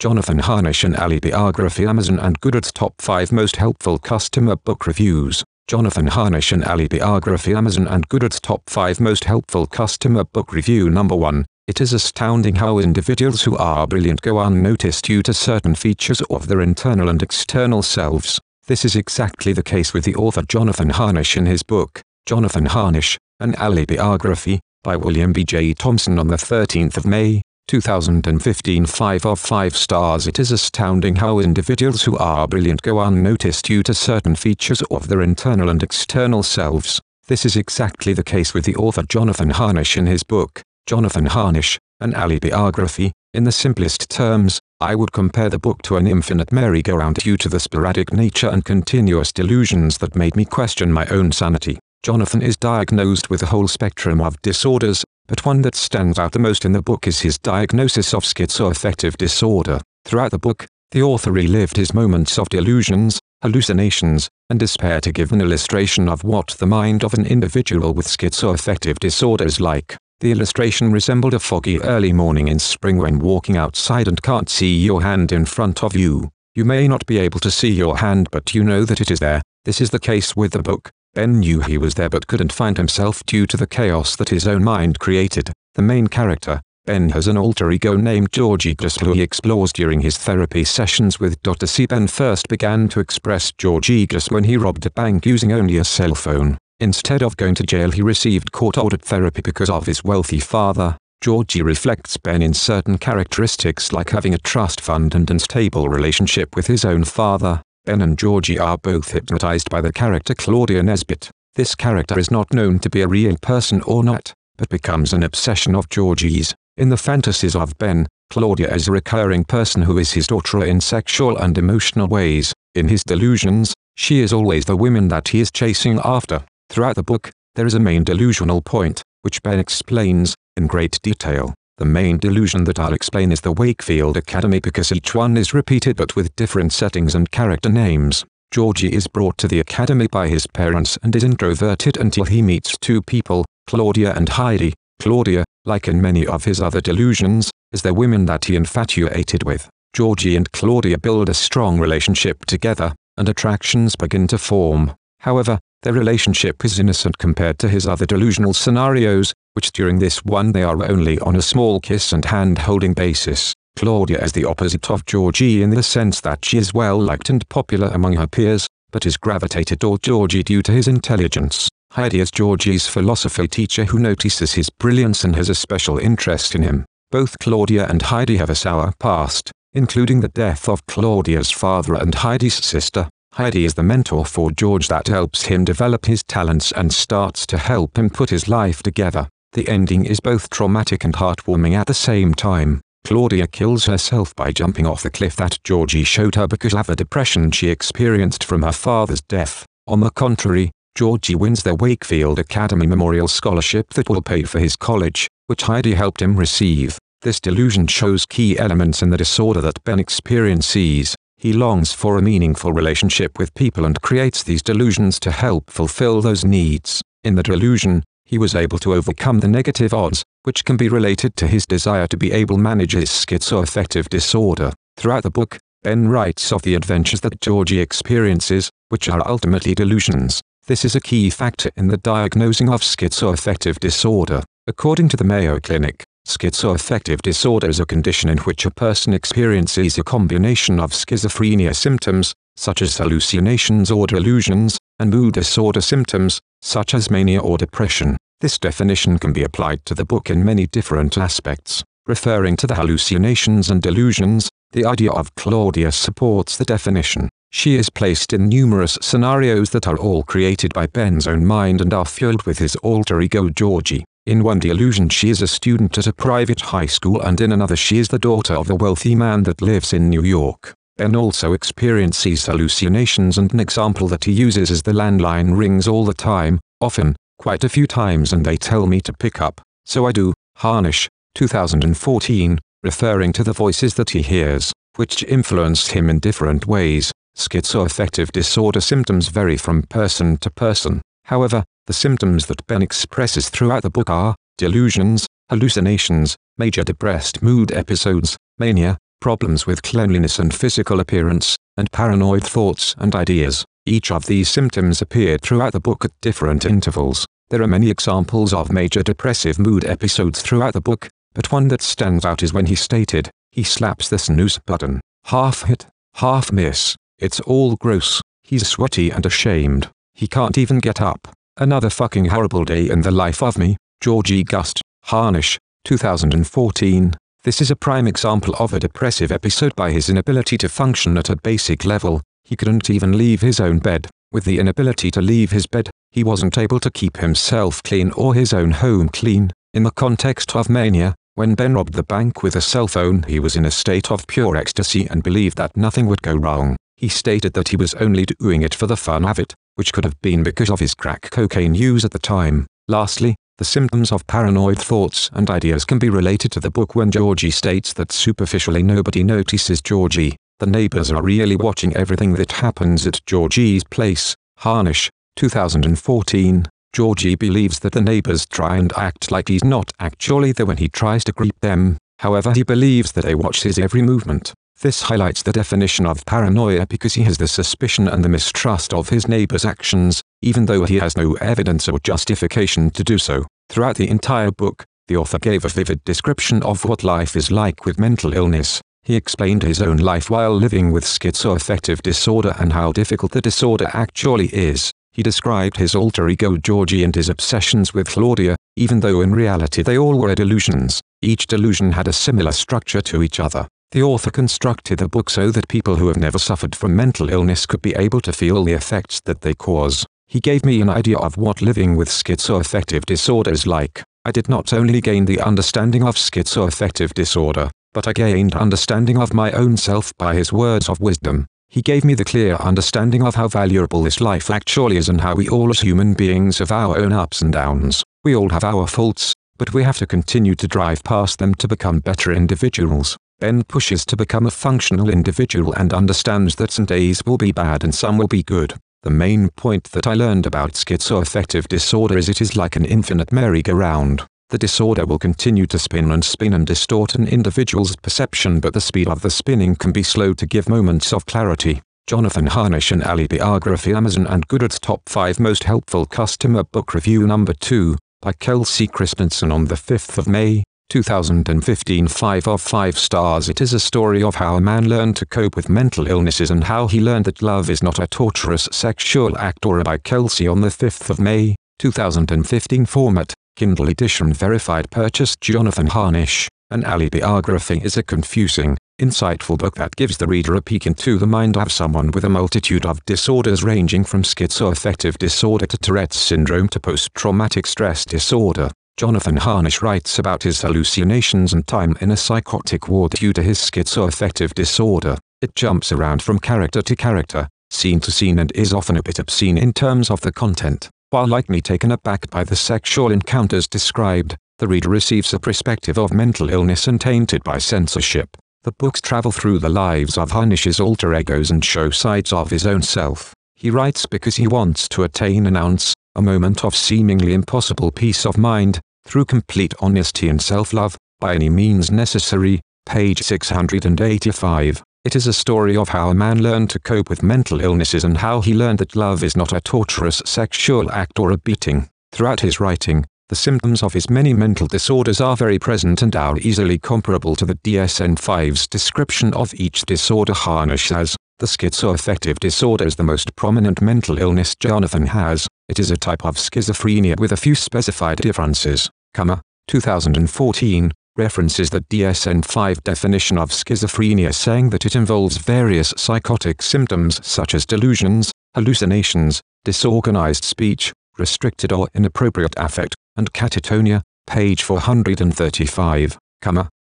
Jonathan Harnisch and Alibiography Amazon and Goodreads Top 5 Most Helpful Customer Book Reviews Jonathan Harnisch and Alibiography Amazon and Goodreads Top 5 Most Helpful Customer Book Review Number 1 It is astounding how individuals who are brilliant go unnoticed due to certain features of their internal and external selves. This is exactly the case with the author Jonathan Harnisch in his book, Jonathan Harnisch, An Alibiography, by William B. J. Thompson on the 13th of May, 2015 5 of 5 stars It is astounding how individuals who are brilliant go unnoticed due to certain features of their internal and external selves. This is exactly the case with the author Jonathan Harnisch in his book, Jonathan Harnisch, An Alibiography. In the simplest terms, I would compare the book to an infinite merry-go-round due to the sporadic nature and continuous delusions that made me question my own sanity. Jonathan is diagnosed with a whole spectrum of disorders, but one that stands out the most in the book is his diagnosis of schizoaffective disorder. Throughout the book, the author relived his moments of delusions, hallucinations, and despair to give an illustration of what the mind of an individual with schizoaffective disorder is like. The illustration resembled a foggy early morning in spring when walking outside and can't see your hand in front of you. You may not be able to see your hand but you know that it is there. This is the case with the book. Ben knew he was there but couldn't find himself due to the chaos that his own mind created. The main character, Ben has an alter ego named Georgie Gust who he explores during his therapy sessions with Dr. C. Ben first began to express Georgie Gust when he robbed a bank using only a cell phone. Instead of going to jail he received court-ordered therapy because of his wealthy father. Georgie reflects Ben in certain characteristics like having a trust fund and an unstable relationship with his own father. Ben and Georgie are both hypnotized by the character Claudia Nesbitt. This character is not known to be a real person or not, but becomes an obsession of Georgie's. In the fantasies of Ben, Claudia is a recurring person who is his daughter in sexual and emotional ways. In his delusions, she is always the woman that he is chasing after. Throughout the book, there is a main delusional point, which Ben explains, in great detail. The main delusion that I'll explain is the Wakefield Academy because each one is repeated but with different settings and character names. Georgie is brought to the academy by his parents and is introverted until he meets two people, Claudia and Heidi. Claudia, like in many of his other delusions, is the women that he infatuated with. Georgie and Claudia build a strong relationship together, and attractions begin to form. However, their relationship is innocent compared to his other delusional scenarios, which during this one they are only on a small kiss and hand-holding basis. Claudia is the opposite of Georgie in the sense that she is well liked and popular among her peers, but is gravitated toward Georgie due to his intelligence. Heidi is Georgie's philosophy teacher who notices his brilliance and has a special interest in him. Both Claudia and Heidi have a sour past, including the death of Claudia's father and Heidi's sister. Heidi is the mentor for George that helps him develop his talents and starts to help him put his life together. The ending is both traumatic and heartwarming at the same time. Claudia kills herself by jumping off the cliff that Georgie showed her because of the depression she experienced from her father's death. On the contrary, Georgie wins the Wakefield Academy Memorial Scholarship that will pay for his college, which Heidi helped him receive. This delusion shows key elements in the disorder that Ben experiences. He longs for a meaningful relationship with people and creates these delusions to help fulfill those needs. In the delusion, he was able to overcome the negative odds, which can be related to his desire to be able to manage his schizoaffective disorder. Throughout the book, Ben writes of the adventures that Georgie experiences, which are ultimately delusions. This is a key factor in the diagnosing of schizoaffective disorder. According to the Mayo Clinic, Schizoaffective disorder is a condition in which a person experiences a combination of schizophrenia symptoms, such as hallucinations or delusions, and mood disorder symptoms, such as mania or depression. This definition can be applied to the book in many different aspects. Referring to the hallucinations and delusions, the idea of Claudia supports the definition. She is placed in numerous scenarios that are all created by Ben's own mind and are fueled with his alter ego Georgie. In one delusion she is a student at a private high school and in another she is the daughter of a wealthy man that lives in New York. Ben also experiences hallucinations and an example that he uses is the landline rings all the time, often, quite a few times and they tell me to pick up, so I do. Harnisch, 2014, referring to the voices that he hears, which influence him in different ways. Schizoaffective disorder symptoms vary from person to person. However, the symptoms that Ben expresses throughout the book are delusions, hallucinations, major depressed mood episodes, mania, problems with cleanliness and physical appearance, and paranoid thoughts and ideas. Each of these symptoms appeared throughout the book at different intervals. There are many examples of major depressive mood episodes throughout the book, but one that stands out is when he stated, he slaps the snooze button, half hit, half miss, it's all gross, he's sweaty and ashamed, he can't even get up. Another fucking horrible day in the life of me, Georgie Gust, Harnisch, 2014. This is a prime example of a depressive episode by his inability to function at a basic level, he couldn't even leave his own bed. With the inability to leave his bed, he wasn't able to keep himself clean or his own home clean. In the context of mania, when Ben robbed the bank with a cell phone he was in a state of pure ecstasy and believed that nothing would go wrong. He stated that he was only doing it for the fun of it, which could have been because of his crack cocaine use at the time. Lastly, the symptoms of paranoid thoughts and ideas can be related to the book when Georgie states that superficially nobody notices Georgie. The neighbors are really watching everything that happens at Georgie's place. Harnisch, 2014. Georgie believes that the neighbors try and act like he's not actually there when he tries to greet them, however he believes that they watch his every movement. This highlights the definition of paranoia because he has the suspicion and the mistrust of his neighbor's actions, even though he has no evidence or justification to do so. Throughout the entire book, the author gave a vivid description of what life is like with mental illness. He explained his own life while living with schizoaffective disorder and how difficult the disorder actually is. He described his alter ego Georgie and his obsessions with Claudia, even though in reality they all were delusions. Each delusion had a similar structure to each other. The author constructed the book so that people who have never suffered from mental illness could be able to feel the effects that they cause. He gave me an idea of what living with schizoaffective disorder is like. I did not only gain the understanding of schizoaffective disorder, but I gained understanding of my own self by his words of wisdom. He gave me the clear understanding of how valuable this life actually is and how we all as human beings have our own ups and downs. We all have our faults, but we have to continue to drive past them to become better individuals. Ben pushes to become a functional individual and understands that some days will be bad and some will be good. The main point that I learned about schizoaffective disorder is it is like an infinite merry-go-round. The disorder will continue to spin and spin and distort an individual's perception but the speed of the spinning can be slow to give moments of clarity. Jonathan Harnisch and Alibiography Amazon and Goodreads Top 5 Most Helpful Customer Book Review Number 2, by Kelsey Christensen on the 5th of May, 2015 5 of 5 stars It is a story of how a man learned to cope with mental illnesses and how he learned that love is not a torturous sexual act or by Kelsey on the 5th of May, 2015 format. Kindle edition verified purchase Jonathan Harnisch, an Alibiography is a confusing, insightful book that gives the reader a peek into the mind of someone with a multitude of disorders ranging from schizoaffective disorder to Tourette's syndrome to post-traumatic stress disorder. Jonathan Harnisch writes about his hallucinations and time in a psychotic ward due to his schizoaffective disorder. It jumps around from character to character, scene to scene and is often a bit obscene in terms of the content. While likely taken aback by the sexual encounters described, the reader receives a perspective of mental illness untainted by censorship. The books travel through the lives of Harnisch's alter egos and show sides of his own self. He writes because he wants to attain an ounce, a moment of seemingly impossible peace of mind, through complete honesty and self-love, by any means necessary. Page 685. It is a story of how a man learned to cope with mental illnesses and how he learned that love is not a torturous sexual act or a beating. Throughout his writing, the symptoms of his many mental disorders are very present and are easily comparable to the DSM-5's description of each disorder Harnisch has. The schizoaffective disorder is the most prominent mental illness Jonathan has. It is a type of schizophrenia with a few specified differences. Comer, 2014, references the DSM-5 definition of schizophrenia saying that it involves various psychotic symptoms such as delusions, hallucinations, disorganized speech, restricted or inappropriate affect, and catatonia, page 435,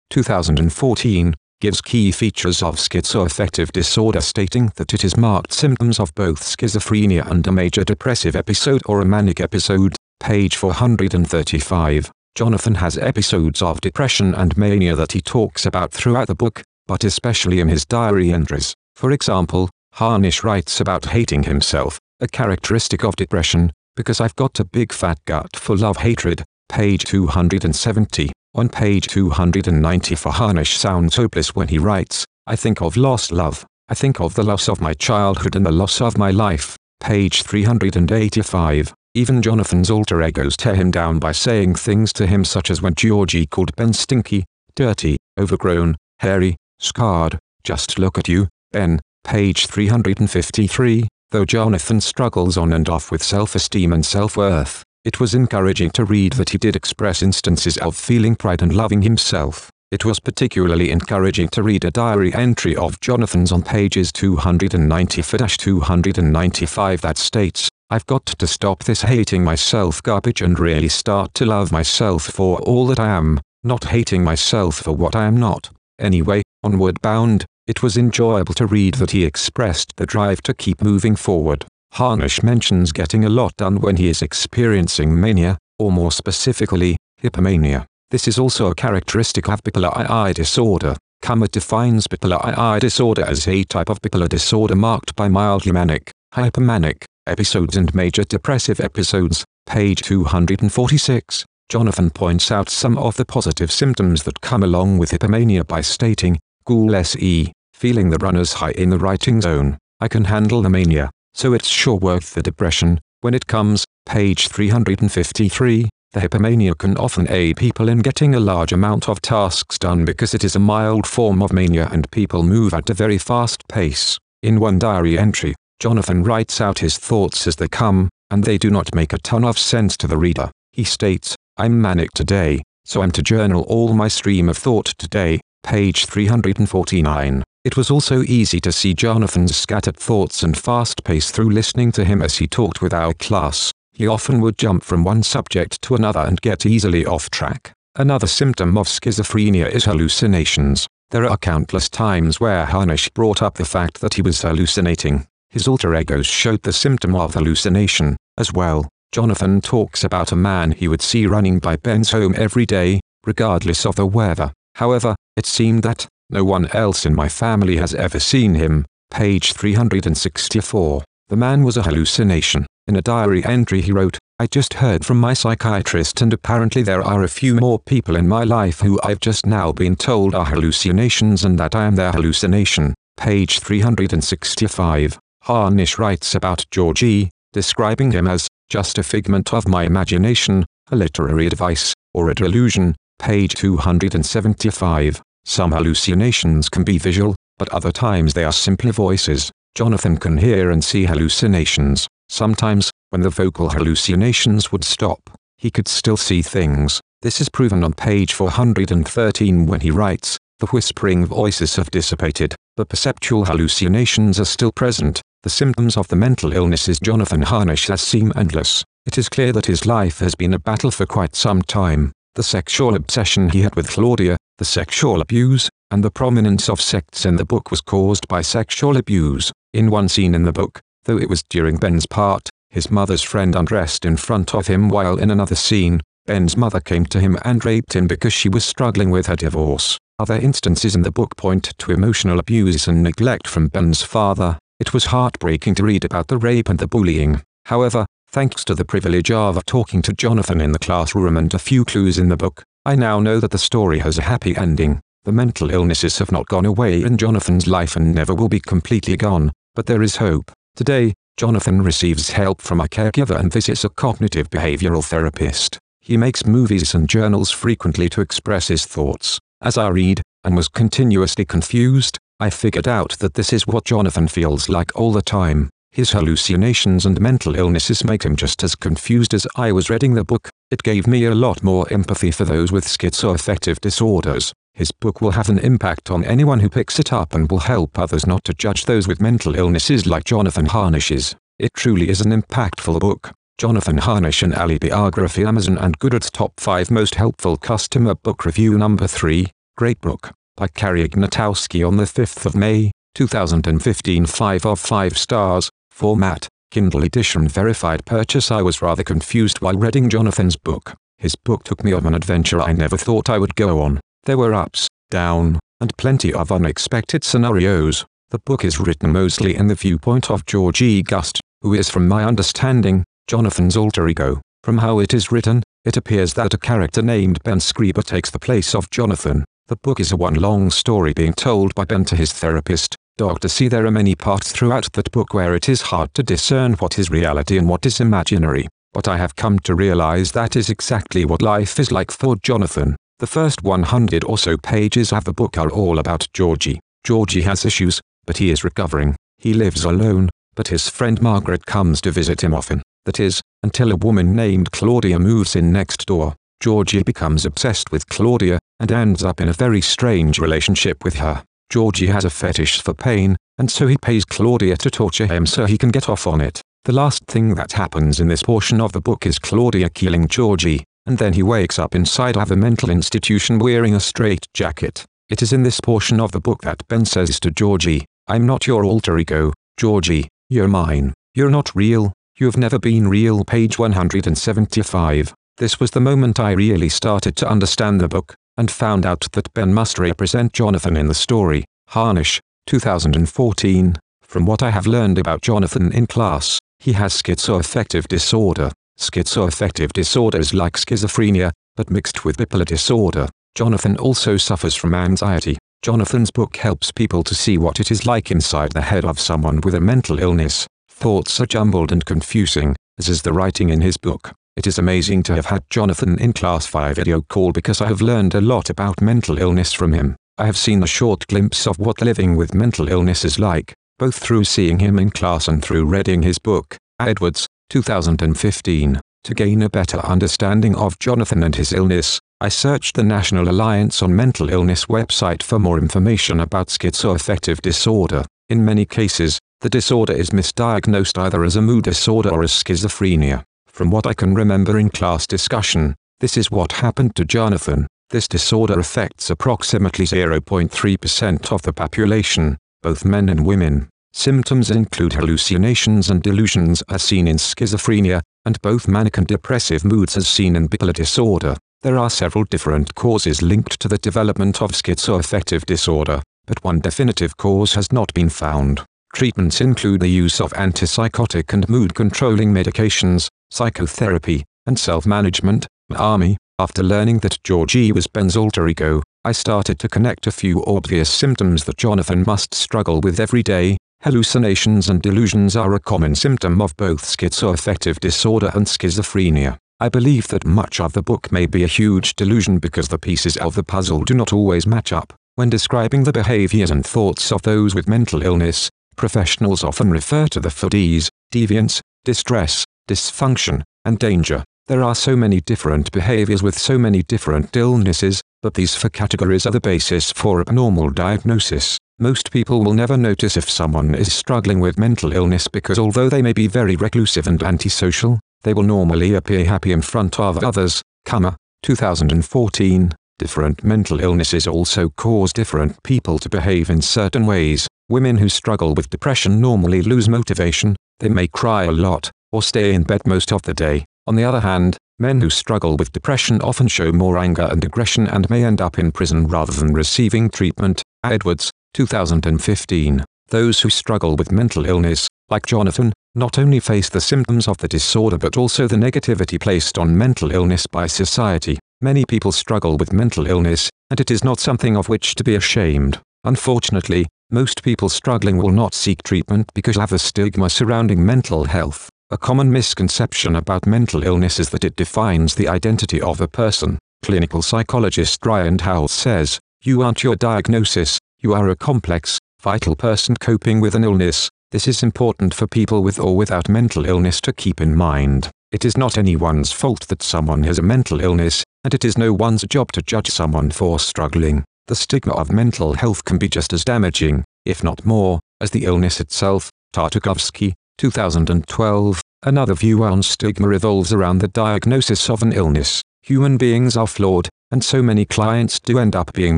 2014, gives key features of schizoaffective disorder stating that it is marked symptoms of both schizophrenia and a major depressive episode or a manic episode, page 435. Jonathan has episodes of depression and mania that he talks about throughout the book, but especially in his diary entries. For example, Harnisch writes about hating himself, a characteristic of depression, because I've got a big fat gut full of hatred, page 270. On page 290 for Harnisch sounds hopeless when he writes, I think of lost love, I think of the loss of my childhood and the loss of my life. Page 385. Even Jonathan's alter egos tear him down by saying things to him such as when Georgie called Ben stinky, dirty, overgrown, hairy, scarred, just look at you, Ben, page 353, though Jonathan struggles on and off with self-esteem and self-worth. It was encouraging to read that he did express instances of feeling pride and loving himself. It was particularly encouraging to read a diary entry of Jonathan's on pages 294-295 that states, I've got to stop this hating myself garbage and really start to love myself for all that I am, not hating myself for what I am not. Anyway, onward bound, it was enjoyable to read that he expressed the drive to keep moving forward. Harnisch mentions getting a lot done when he is experiencing mania, or more specifically, hypomania. This is also a characteristic of bipolar II disorder. Comer defines bipolar II disorder as a type of bipolar disorder marked by mild manic, hypomanic, episodes and major depressive episodes. Page 246. Jonathan points out some of the positive symptoms that come along with hypomania by stating, Ghoul SE, feeling the runner's high in the writing zone. I can handle the mania, so it's sure worth the depression, when it comes, page 353, the hypomania can often aid people in getting a large amount of tasks done because it is a mild form of mania and people move at a very fast pace. In one diary entry, Jonathan writes out his thoughts as they come, and they do not make a ton of sense to the reader. He states, I'm manic today, so I'm to journal all my stream of thought today, page 349. It was also easy to see Jonathan's scattered thoughts and fast pace through listening to him as he talked with our class. He often would jump from one subject to another and get easily off track. Another symptom of schizophrenia is hallucinations. There are countless times where Harnisch brought up the fact that he was hallucinating. His alter egos showed the symptom of hallucination, as well. Jonathan talks about a man he would see running by Ben's home every day, regardless of the weather. However, it seemed that, no one else in my family has ever seen him. Page 364. The man was a hallucination. In a diary entry he wrote, I just heard from my psychiatrist and apparently there are a few more people in my life who I've just now been told are hallucinations and that I am their hallucination. Page 365. Harnisch writes about Georgie, describing him as, just a figment of my imagination, a literary device, or a delusion. Page 275. Some hallucinations can be visual, but other times they are simply voices. Jonathan can hear and see hallucinations. Sometimes, when the vocal hallucinations would stop, he could still see things. This is proven on page 413 when he writes, The whispering voices have dissipated, but perceptual hallucinations are still present. The symptoms of the mental illnesses Jonathan Harnisch has seem endless. It is clear that his life has been a battle for quite some time. The sexual obsession he had with Claudia, the sexual abuse, and the prominence of sects in the book was caused by sexual abuse. In one scene in the book, though it was during Ben's part, his mother's friend undressed in front of him while in another scene, Ben's mother came to him and raped him because she was struggling with her divorce. Other instances in the book point to emotional abuse and neglect from Ben's father. It was heartbreaking to read about the rape and the bullying. However, thanks to the privilege of talking to Jonathan in the classroom and a few clues in the book, I now know that the story has a happy ending. The mental illnesses have not gone away in Jonathan's life and never will be completely gone, but there is hope. Today, Jonathan receives help from a caregiver and visits a cognitive behavioral therapist. He makes movies and journals frequently to express his thoughts. As I read, and was continuously confused, I figured out that this is what Jonathan feels like all the time. His hallucinations and mental illnesses make him just as confused as I was reading the book. It gave me a lot more empathy for those with schizoaffective disorders. His book will have an impact on anyone who picks it up and will help others not to judge those with mental illnesses like Jonathan Harnisch's. It truly is an impactful book. Jonathan Harnisch and Alibiography Amazon and Goodreads Top 5 Most Helpful Customer Book Review Number 3, Great Book, by Carrie Ignatowski on the 5th of May, 2015 5 of 5 stars, format, Kindle edition verified purchase I was rather confused while reading Jonathan's book. His book took me on an adventure I never thought I would go on. There were ups, down, and plenty of unexpected scenarios. The book is written mostly in the viewpoint of Georgie Gust, who is from my understanding, Jonathan's alter ego. From how it is written, it appears that a character named Ben Schreiber takes the place of Jonathan. The book is a one long story being told by Ben to his therapist, Dr. C. There are many parts throughout that book where it is hard to discern what is reality and what is imaginary, but I have come to realize that is exactly what life is like for Jonathan. The first 100 or so pages of the book are all about Georgie. Georgie has issues, but he is recovering. He lives alone, but his friend Margaret comes to visit him often. That is, until a woman named Claudia moves in next door. Georgie becomes obsessed with Claudia, and ends up in a very strange relationship with her. Georgie has a fetish for pain, and so he pays Claudia to torture him so he can get off on it. The last thing that happens in this portion of the book is Claudia killing Georgie, and then he wakes up inside of a mental institution wearing a straight jacket. It is in this portion of the book that Ben says to Georgie, I'm not your alter ego, Georgie, you're mine. You're not real, you've never been real. Page 175. This was the moment I really started to understand the book, and found out that Ben must represent Jonathan in the story. Harnisch, 2014. From what I have learned about Jonathan in class, he has schizoaffective disorder. Schizoaffective disorder is like schizophrenia, but mixed with bipolar disorder. Jonathan also suffers from anxiety. Jonathan's book helps people to see what it is like inside the head of someone with a mental illness. Thoughts are jumbled and confusing, as is the writing in his book. It is amazing to have had Jonathan in class via video call because I have learned a lot about mental illness from him. I have seen a short glimpse of what living with mental illness is like, both through seeing him in class and through reading his book, Edwards, 2015. To gain a better understanding of Jonathan and his illness, I searched the National Alliance on Mental Illness website for more information about schizoaffective disorder. In many cases, the disorder is misdiagnosed either as a mood disorder or as schizophrenia. From what I can remember in class discussion, this is what happened to Jonathan. This disorder affects approximately 0.3% of the population, both men and women. Symptoms include hallucinations and delusions as seen in schizophrenia, and both manic and depressive moods as seen in bipolar disorder. There are several different causes linked to the development of schizoaffective disorder, but one definitive cause has not been found. Treatments include the use of antipsychotic and mood-controlling medications, psychotherapy, and self-management. Army, after learning that Georgie was Ben's alter ego, I started to connect a few obvious symptoms that Jonathan must struggle with every day. Hallucinations and delusions are a common symptom of both schizoaffective disorder and schizophrenia. I believe that much of the book may be a huge delusion because the pieces of the puzzle do not always match up. When describing the behaviors and thoughts of those with mental illness, professionals often refer to the Ds, deviance, distress, dysfunction, and danger. There are so many different behaviors with so many different illnesses, but these four categories are the basis for abnormal diagnosis. Most people will never notice if someone is struggling with mental illness because although they may be very reclusive and antisocial, they will normally appear happy in front of others. Comer, 2014. Different mental illnesses also cause different people to behave in certain ways. Women who struggle with depression normally lose motivation, they may cry a lot, or stay in bed most of the day. On the other hand, men who struggle with depression often show more anger and aggression and may end up in prison rather than receiving treatment. Edwards, 2015. Those who struggle with mental illness, like Jonathan, not only face the symptoms of the disorder but also the negativity placed on mental illness by society. Many people struggle with mental illness, and it is not something of which to be ashamed. Unfortunately, most people struggling will not seek treatment because of the stigma surrounding mental health. A common misconception about mental illness is that it defines the identity of a person. Clinical psychologist Ryan Howell says, You aren't your diagnosis, you are a complex, vital person coping with an illness. This is important for people with or without mental illness to keep in mind. It is not anyone's fault that someone has a mental illness, and it is no one's job to judge someone for struggling. The stigma of mental health can be just as damaging, if not more, as the illness itself. Tartakovsky, 2012. Another view on stigma revolves around the diagnosis of an illness. Human beings are flawed, and so many clients do end up being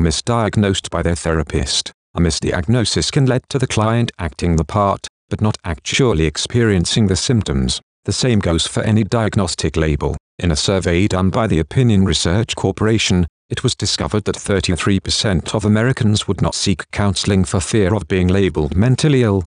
misdiagnosed by their therapist. A misdiagnosis can lead to the client acting the part, but not actually experiencing the symptoms. The same goes for any diagnostic label. In a survey done by the Opinion Research Corporation, it was discovered that 33% of Americans would not seek counseling for fear of being labeled mentally ill,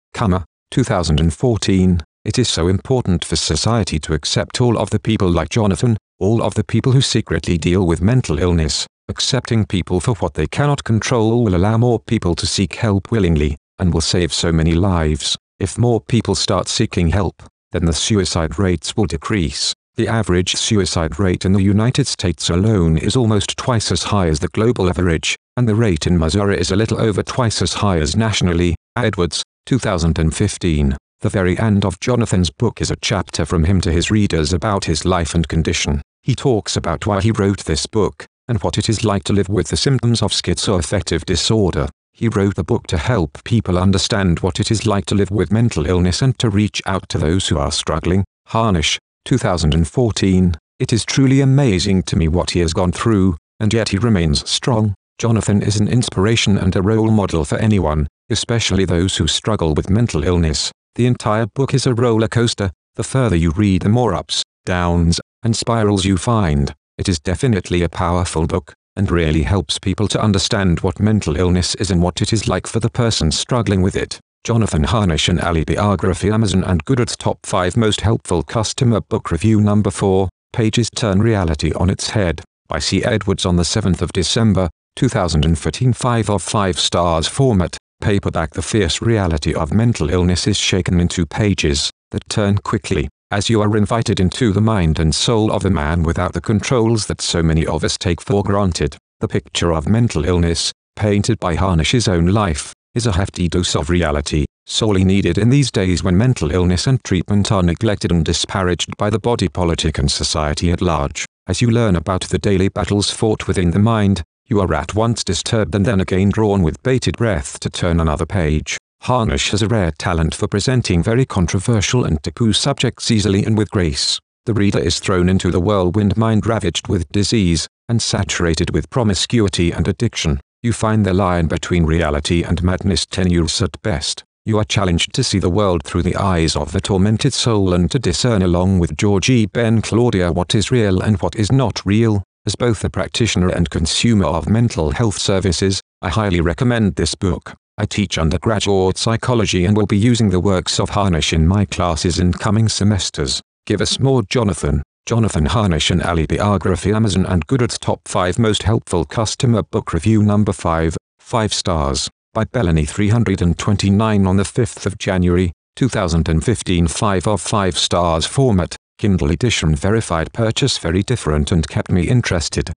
2014. It is so important for society to accept all of the people like Jonathan, all of the people who secretly deal with mental illness, accepting people for what they cannot control will allow more people to seek help willingly, and will save so many lives. If more people start seeking help, then the suicide rates will decrease. The average suicide rate in the United States alone is almost twice as high as the global average, and the rate in Missouri is a little over twice as high as nationally. Edwards, 2015. The very end of Jonathan's book is a chapter from him to his readers about his life and condition. He talks about why he wrote this book, and what it is like to live with the symptoms of schizoaffective disorder. He wrote the book to help people understand what it is like to live with mental illness and to reach out to those who are struggling. Harnisch, 2014. It is truly amazing to me what he has gone through, and yet he remains strong. Jonathan is an inspiration and a role model for anyone, especially those who struggle with mental illness. The entire book is a roller coaster. The further you read the more ups, downs, and spirals you find. It is definitely a powerful book, and really helps people to understand what mental illness is and what it is like for the person struggling with it. Jonathan Harnisch and Alibiography Amazon and Goodreads Top 5 Most Helpful Customer Book Review Number 4, Pages Turn Reality on Its Head, by C. Edwards on the 7th of December, 2014 5 of 5 stars format, paperback The fierce reality of mental illness is shaken into pages that turn quickly, as you are invited into the mind and soul of a man without the controls that so many of us take for granted. The picture of mental illness, painted by Harnisch's own life, is a hefty dose of reality, sorely needed in these days when mental illness and treatment are neglected and disparaged by the body politic and society at large. As you learn about the daily battles fought within the mind, you are at once disturbed and then again drawn with bated breath to turn another page. Harnisch has a rare talent for presenting very controversial and taboo subjects easily and with grace. The reader is thrown into the whirlwind mind ravaged with disease, and saturated with promiscuity and addiction. You find the line between reality and madness tenuous at best. You are challenged to see the world through the eyes of the tormented soul and to discern along with George E. Ben Claudia what is real and what is not real. As both a practitioner and consumer of mental health services, I highly recommend this book. I teach undergraduate psychology and will be using the works of Harnisch in my classes in coming semesters. Give us more Jonathan. Jonathan Harnisch and Alibiography Amazon and Goodreads Top 5 Most Helpful Customer Book Review Number 5, 5 stars, by Bellany 329 on the 5th of January, 2015 5 of 5 stars format, Kindle edition verified purchase very different and kept me interested.